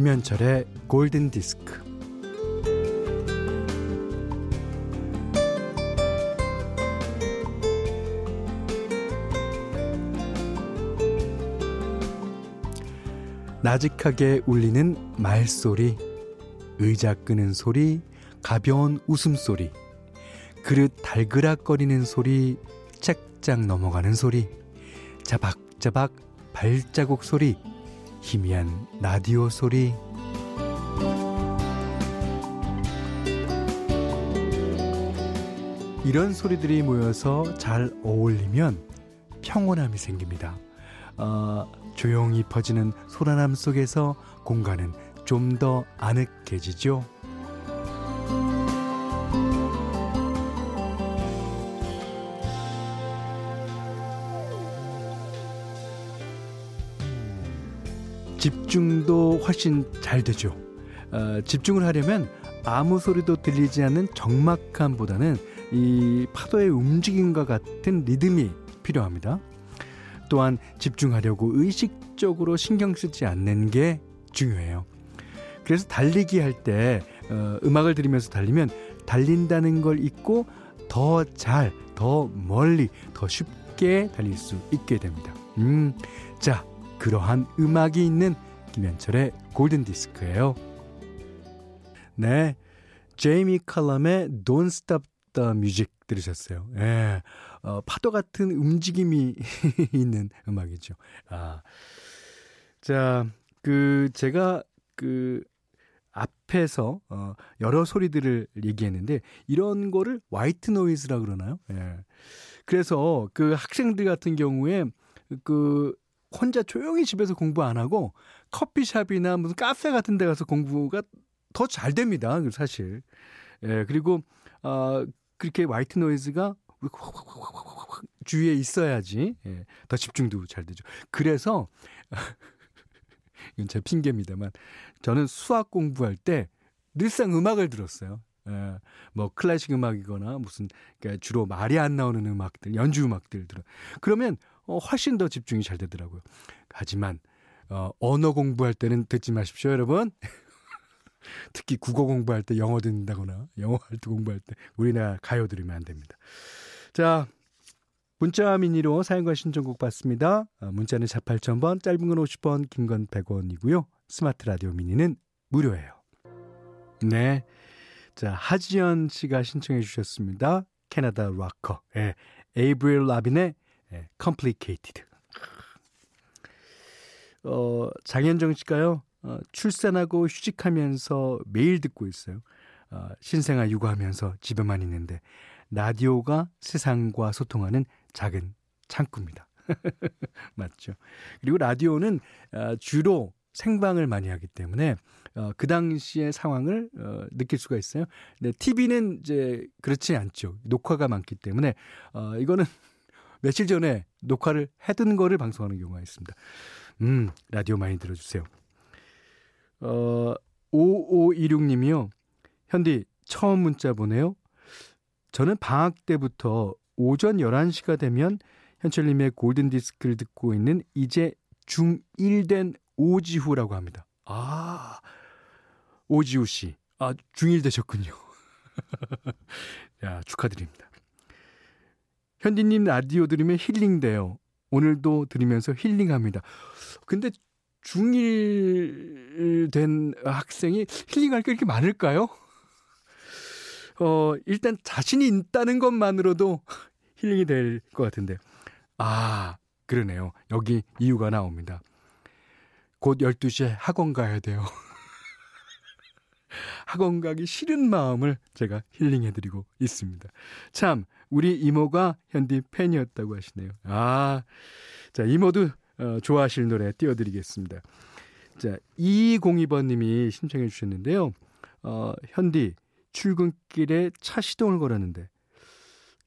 김현철의 골든 디스크. 나직하게 울리는 말소리, 의자 끄는 소리, 가벼운 웃음소리, 그릇 달그락거리는 소리, 책장 넘어가는 소리, 자박자박 발자국 소리, 희미한 라디오 소리. 이런 소리들이 모여서 잘 어울리면 평온함이 생깁니다. 어, 조용히 퍼지는 소란함 속에서 공간은 좀 더 아늑해지죠. 집중도 훨씬 잘 되죠. 어, 집중을 하려면 아무 소리도 들리지 않는 적막함보다는 이 파도의 움직임과 같은 리듬이 필요합니다. 또한 집중하려고 의식적으로 신경 쓰지 않는 게 중요해요. 그래서 달리기 할때 어, 음악을 들으면서 달리면 달린다는 걸 잊고 더 잘, 더 멀리, 더 쉽게 달릴 수 있게 됩니다. 음, 자, 그러한 음악이 있는 김현철의 골든 디스크예요. 네. 제이미 칼럼의 Don't Stop the Music 들으셨어요. 예. 어, 파도 같은 움직임이 있는 음악이죠. 아. 자, 그 제가 그 앞에서 어, 여러 소리들을 얘기했는데 이런 거를 화이트 노이즈라 그러나요? 예. 그래서 그 학생들 같은 경우에 그 혼자 조용히 집에서 공부 안 하고 커피숍이나 무슨 카페 같은 데 가서 공부가 더 잘 됩니다. 사실. 예, 그리고 어 그렇게 화이트 노이즈가 주위에 있어야지 예, 더 집중도 잘 되죠. 그래서 이건 제 핑계입니다만 저는 수학 공부할 때 늘상 음악을 들었어요. 예, 뭐 클래식 음악이거나 무슨 그러니까 주로 말이 안 나오는 음악들, 연주 음악들 들어. 그러면 어, 훨씬 더 집중이 잘 되더라고요. 하지만 어, 언어 공부할 때는 듣지 마십시오, 여러분. 특히 국어 공부할 때 영어 듣는다거나 영어 할때 공부할 때 우리나라 가요 들으면 안 됩니다. 자, 문자 미니로 사연과 신청곡 받습니다. 어, 문자는 4 8000번, 짧은 건 50원, 긴 건 100원이고요. 스마트 라디오 미니는 무료예요. 네. 자, 하지연 씨가 신청해 주셨습니다. 캐나다 락커. 예. 에이브릴 라빈의 예, Complicated. 어, 장현정 씨가요. 어, 출산하고 휴직하면서 매일 듣고 있어요. 어, 신생아 육아하면서 집에만 있는데 라디오가 세상과 소통하는 작은 창구입니다. 맞죠. 그리고 라디오는 어, 주로 생방을 많이 하기 때문에 어, 그 당시의 상황을 어, 느낄 수가 있어요. 근데 TV는 이제 그렇지 않죠. 녹화가 많기 때문에 어, 이거는 며칠 전에 녹화를 해둔 거를 방송하는 경우가 있습니다. 음, 라디오 많이 들어주세요. 어, 5526님이요. 현디, 처음 문자 보내요. 저는 방학 때부터 오전 11시가 되면 현철님의 골든디스크를 듣고 있는 이제 중1 된 오지후라고 합니다. 아, 오지후 씨. 아, 중1 되셨군요. 야, 축하드립니다. 현디님 라디오 들으면 힐링돼요. 오늘도 들으면서 힐링합니다. 근데 중1 된 학생이 힐링할 게 이렇게 많을까요? 어, 일단 자신이 있다는 것만으로도 힐링이 될 것 같은데. 아, 그러네요. 여기 이유가 나옵니다. 곧 12시에 학원 가야 돼요. 학원 가기 싫은 마음을 제가 힐링해드리고 있습니다. 참, 우리 이모가 현디 팬이었다고 하시네요. 아, 자, 이모도 어, 좋아하실 노래 띄워드리겠습니다. 자, 2202번님이 신청해 주셨는데요. 어, 현디, 출근길에 차 시동을 걸었는데,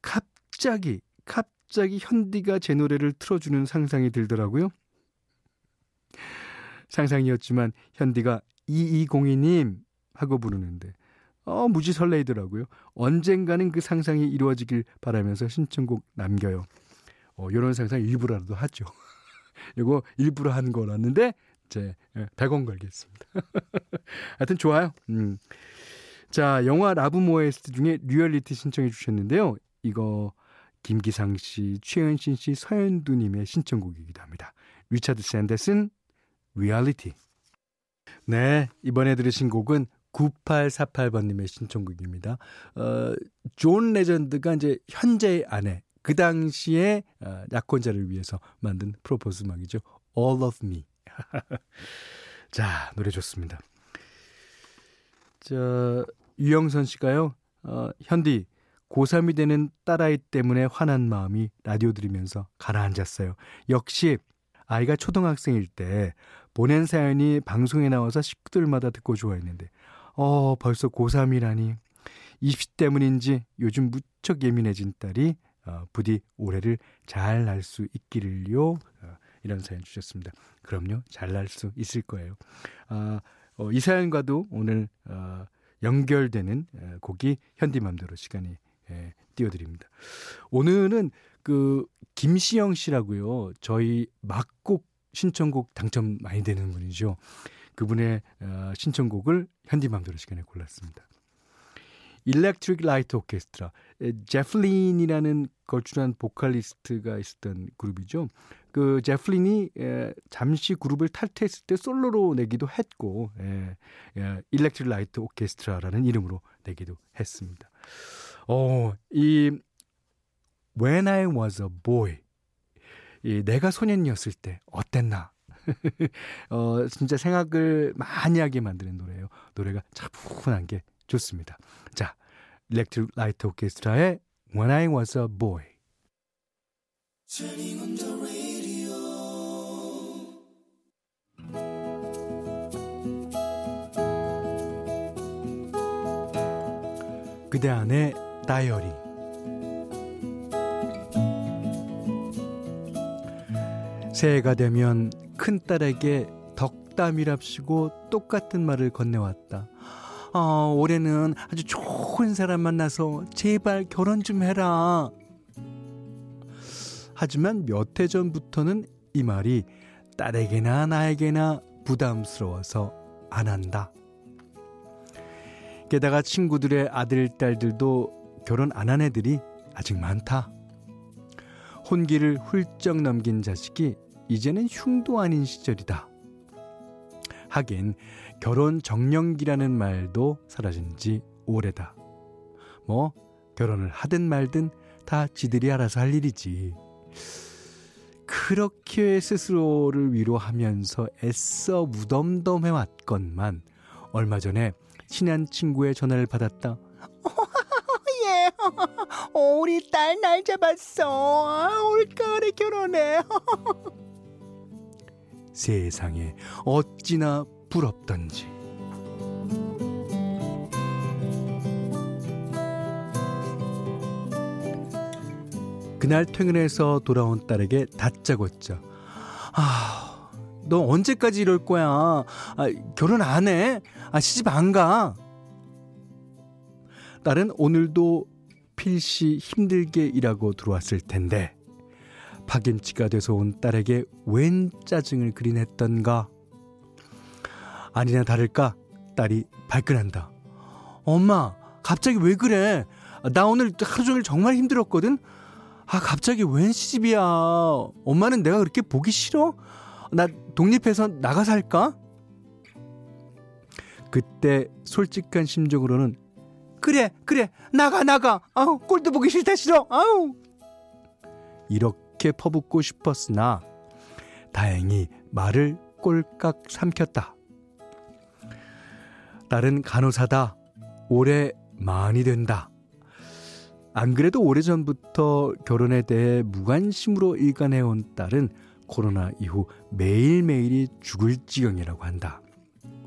갑자기, 갑자기 현디가 제 노래를 틀어주는 상상이 들더라고요. 상상이었지만, 현디가 2202님 하고 부르는데, 어, 무지 설레이더라고요. 언젠가는 그 상상이 이루어지길 바라면서 신청곡 남겨요. 어, 요런 상상 일부라도 하죠. 이거 일부러 한 거랐는데 제 100원 예, 걸겠습니다. 하여튼 좋아요. 음. 자, 영화 라붐 OST 중에 리얼리티 신청해 주셨는데요. 이거 김기상 씨, 최현신 씨, 서현두 님의 신청곡이기도 합니다. 리차드 샌데슨 리얼리티. 네, 이번에 들으신 곡은 9848번님의 신청곡입니다. 어, 존 레전드가 이제 현재의 아내, 그 당시에 어, 약혼자를 위해서 만든 프로포즈 음악이죠. All of Me. 자, 노래 좋습니다. 저, 유영선 씨가요, 어, 현디, 고3이 되는 딸아이 때문에 화난 마음이 라디오 들으면서 가라앉았어요. 역시 아이가 초등학생일 때 보낸 사연이 방송에 나와서 식구들마다 듣고 좋아했는데, 어, 벌써 고3이라니. 20 때문인지 요즘 무척 예민해진 딸이 어, 부디 올해를 잘 날 수 있기를요. 어, 이런 사연 주셨습니다. 그럼요, 잘 날 수 있을 거예요. 아, 어, 이 사연과도 오늘 어, 연결되는 어, 곡이 현디맘대로 시간이 예, 띄워드립니다. 오늘은 그 김시영 씨라고요. 저희 막곡 신청곡 당첨 많이 되는 분이죠. 그분의 어, 신청곡을 현디맘대로 시간에 골랐습니다. 일렉트릭 라이트 오케스트라 제프 린이라는 걸출한 보컬리스트가 있었던 그룹이죠. 그 제프 린이 에, 잠시 그룹을 탈퇴했을 때 솔로로 내기도 했고 에, 에, 일렉트릭 라이트 오케스트라라는 이름으로 내기도 했습니다. 어, 이 When I was a boy 이 내가 소년이었을 때 어땠나? 어, 진짜 생각을 많이 하게 만드는 노래예요. 노래가 차분한 게 좋습니다. 자, 일렉트릭 라이트 오케스트라의 When I Was a Boy. 그대 안의 다이어리 새해가 되면 큰딸에게 덕담이랍시고 똑같은 말을 건네왔다. 어, 올해는 아주 좋은 사람 만나서 제발 결혼 좀 해라. 하지만 몇 해 전부터는 이 말이 딸에게나 나에게나 부담스러워서 안 한다. 게다가 친구들의 아들, 딸들도 결혼 안 한 애들이 아직 많다. 혼기를 훌쩍 넘긴 자식이 이제는 흉도 아닌 시절이다. 하긴 결혼 정년기라는 말도 사라진 지 오래다. 뭐 결혼을 하든 말든 다 지들이 알아서 할 일이지. 그렇게 스스로를 위로하면서 애써 무덤덤해 왔건만 얼마 전에 친한 친구의 전화를 받았다. 예, 어, 우리 딸 날 잡았어. 아, 올가을에 결혼해. 세상에 어찌나 부럽던지. 그날 퇴근해서 돌아온 딸에게 다짜고짜. 아, 너 언제까지 이럴 거야? 아, 결혼 안 해? 아, 시집 안 가? 딸은 오늘도 필시 힘들게 일하고 들어왔을 텐데, 파김치가 돼서 온 딸에게 웬 짜증을 그리냈던가? 아니나 다를까 딸이 발끈한다. 엄마, 갑자기 왜 그래? 나 오늘 하루 종일 정말 힘들었거든? 아, 갑자기 웬 시집이야? 엄마는 내가 그렇게 보기 싫어? 나 독립해서 나가 살까? 그때 솔직한 심정으로는 그래, 그래, 나가, 나가. 아우, 꼴도 보기 싫다, 싫어. 아우. 이렇게 퍼붓고 싶었으나 다행히 말을 꼴깍 삼켰다. 딸은 간호사다. 올해 많이 된다. 안 그래도 오래전부터 결혼에 대해 무관심으로 일관해온 딸은 코로나 이후 매일매일이 죽을 지경이라고 한다.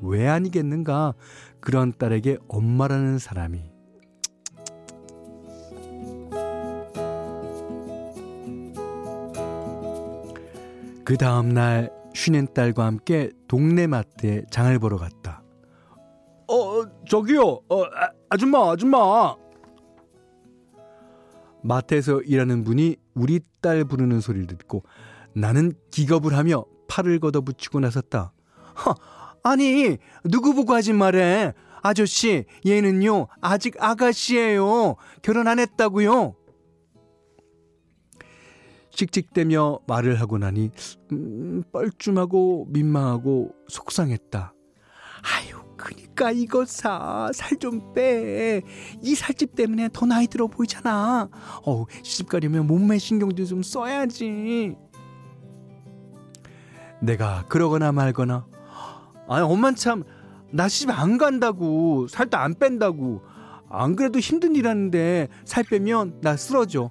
왜 아니겠는가? 그런 딸에게 엄마라는 사람이. 그 다음날 쉬는 딸과 함께 동네 마트에 장을 보러 갔다. 어, 저기요, 어, 아, 아줌마, 아줌마. 마트에서 일하는 분이 우리 딸 부르는 소리를 듣고 나는 기겁을 하며 팔을 걷어붙이고 나섰다. 허, 아니, 누구 보고 하지 말해. 아저씨, 얘는요, 아직 아가씨예요. 결혼 안 했다고요. 씩씩대며 말을 하고 나니 음, 뻘쭘하고 민망하고 속상했다. 아유, 그니까 이거 사. 살 좀 빼. 이 살집 때문에 더 나이 들어 보이잖아. 어우, 시집 가려면 몸매 신경도 좀 써야지. 내가 그러거나 말거나. 아니, 엄만 참, 나 시집 안 간다고. 살도 안 뺀다고. 안 그래도 힘든 일 하는데 살 빼면 나 쓰러져.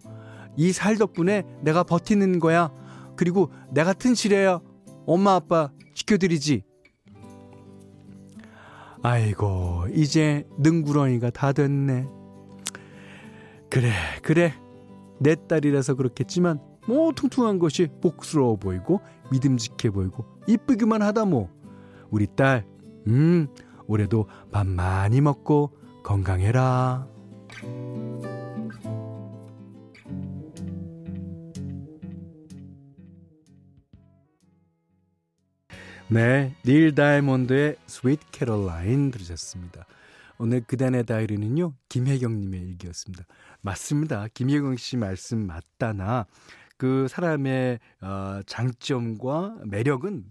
이 살 덕분에 내가 버티는 거야. 그리고 내가 튼실해야 엄마 아빠 지켜드리지. 아이고, 이제 능구렁이가 다 됐네. 그래, 그래. 내 딸이라서 그렇겠지만, 뭐, 퉁퉁한 것이 복스러워 보이고, 믿음직해 보이고, 이쁘기만 하다 뭐. 우리 딸, 음, 올해도 밥 많이 먹고, 건강해라. 네, 닐 다이몬드의 스위트 캐롤라인 들으셨습니다. 오늘 그단의 다이리는요, 김혜경님의 일기였습니다. 맞습니다. 김혜경 씨 말씀 맞다나, 그 사람의 어, 장점과 매력은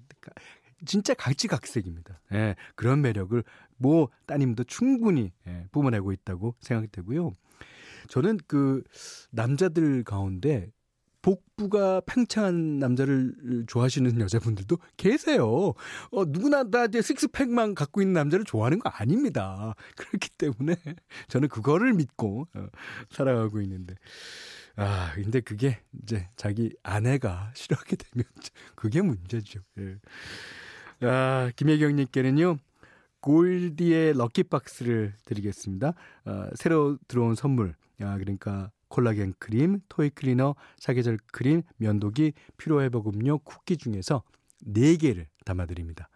진짜 각지각색입니다. 예, 그런 매력을 뭐 따님도 충분히 예, 뿜어내고 있다고 생각되고요. 저는 그 남자들 가운데 복부가 팽창한 남자를 좋아하시는 여자분들도 계세요. 어, 누구나 다 이제 식스팩만 갖고 있는 남자를 좋아하는 거 아닙니다. 그렇기 때문에 저는 그거를 믿고 어, 살아가고 있는데. 아, 근데 그게 이제 자기 아내가 싫어하게 되면 그게 문제죠. 예. 아, 김혜경님께는요. 골디의 럭키박스를 드리겠습니다. 아, 새로 들어온 선물. 아, 그러니까 콜라겐 크림, toy cleaner, 사계절 크림, 면도기, 피로회복 음료, 쿠키 중에서 4개를 담아드립니다.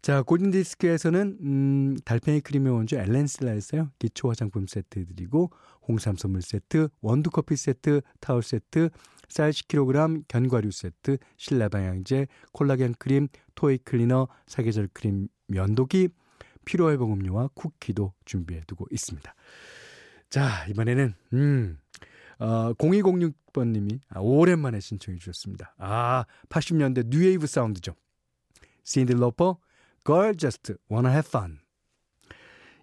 자, 골든디스크에서는, 음, 달팽이 크림의 원조 엘렌슬라에서요, 기초 화장품 세트 드리고, 홍삼 선물 세트, 원두커피 세트, 타월 세트, 쌀 10kg, 견과류 세트, 실내 방향제, 콜라겐 크림, toy cleaner, 사계절 크림, 면도기, 피로회복 음료와 쿠키도 준비해 두고 있습니다. 자, 이번에는, 음, 어, 0206번님이 아, 오랜만에 신청해 주셨습니다. 아, 80년대 뉴웨이브 사운드죠. 신디 로퍼, Girl Just Wanna Have Fun.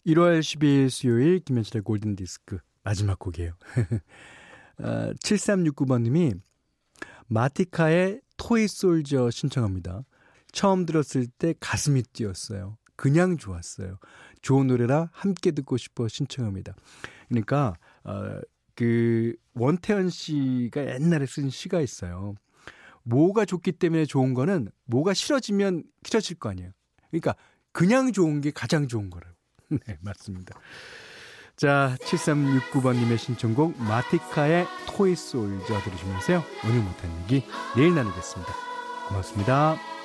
1월 12일 수요일 김현철의 골든디스크 마지막 곡이에요. 어, 7369번님이 마티카의 토이 솔저 신청합니다. 처음 들었을 때 가슴이 뛰었어요. 그냥 좋았어요. 좋은 노래라 함께 듣고 싶어 신청합니다. 그러니까 어, 그 원태현 씨가 옛날에 쓴 시가 있어요. 뭐가 좋기 때문에 좋은 거는 뭐가 싫어지면 싫어질 거 아니에요. 그러니까 그냥 좋은 게 가장 좋은 거라고. 네, 맞습니다. 자, 7369번님의 신청곡 마티카의 토이 솔저 들으시면서요. 오늘 못한 얘기 내일 나누겠습니다. 고맙습니다.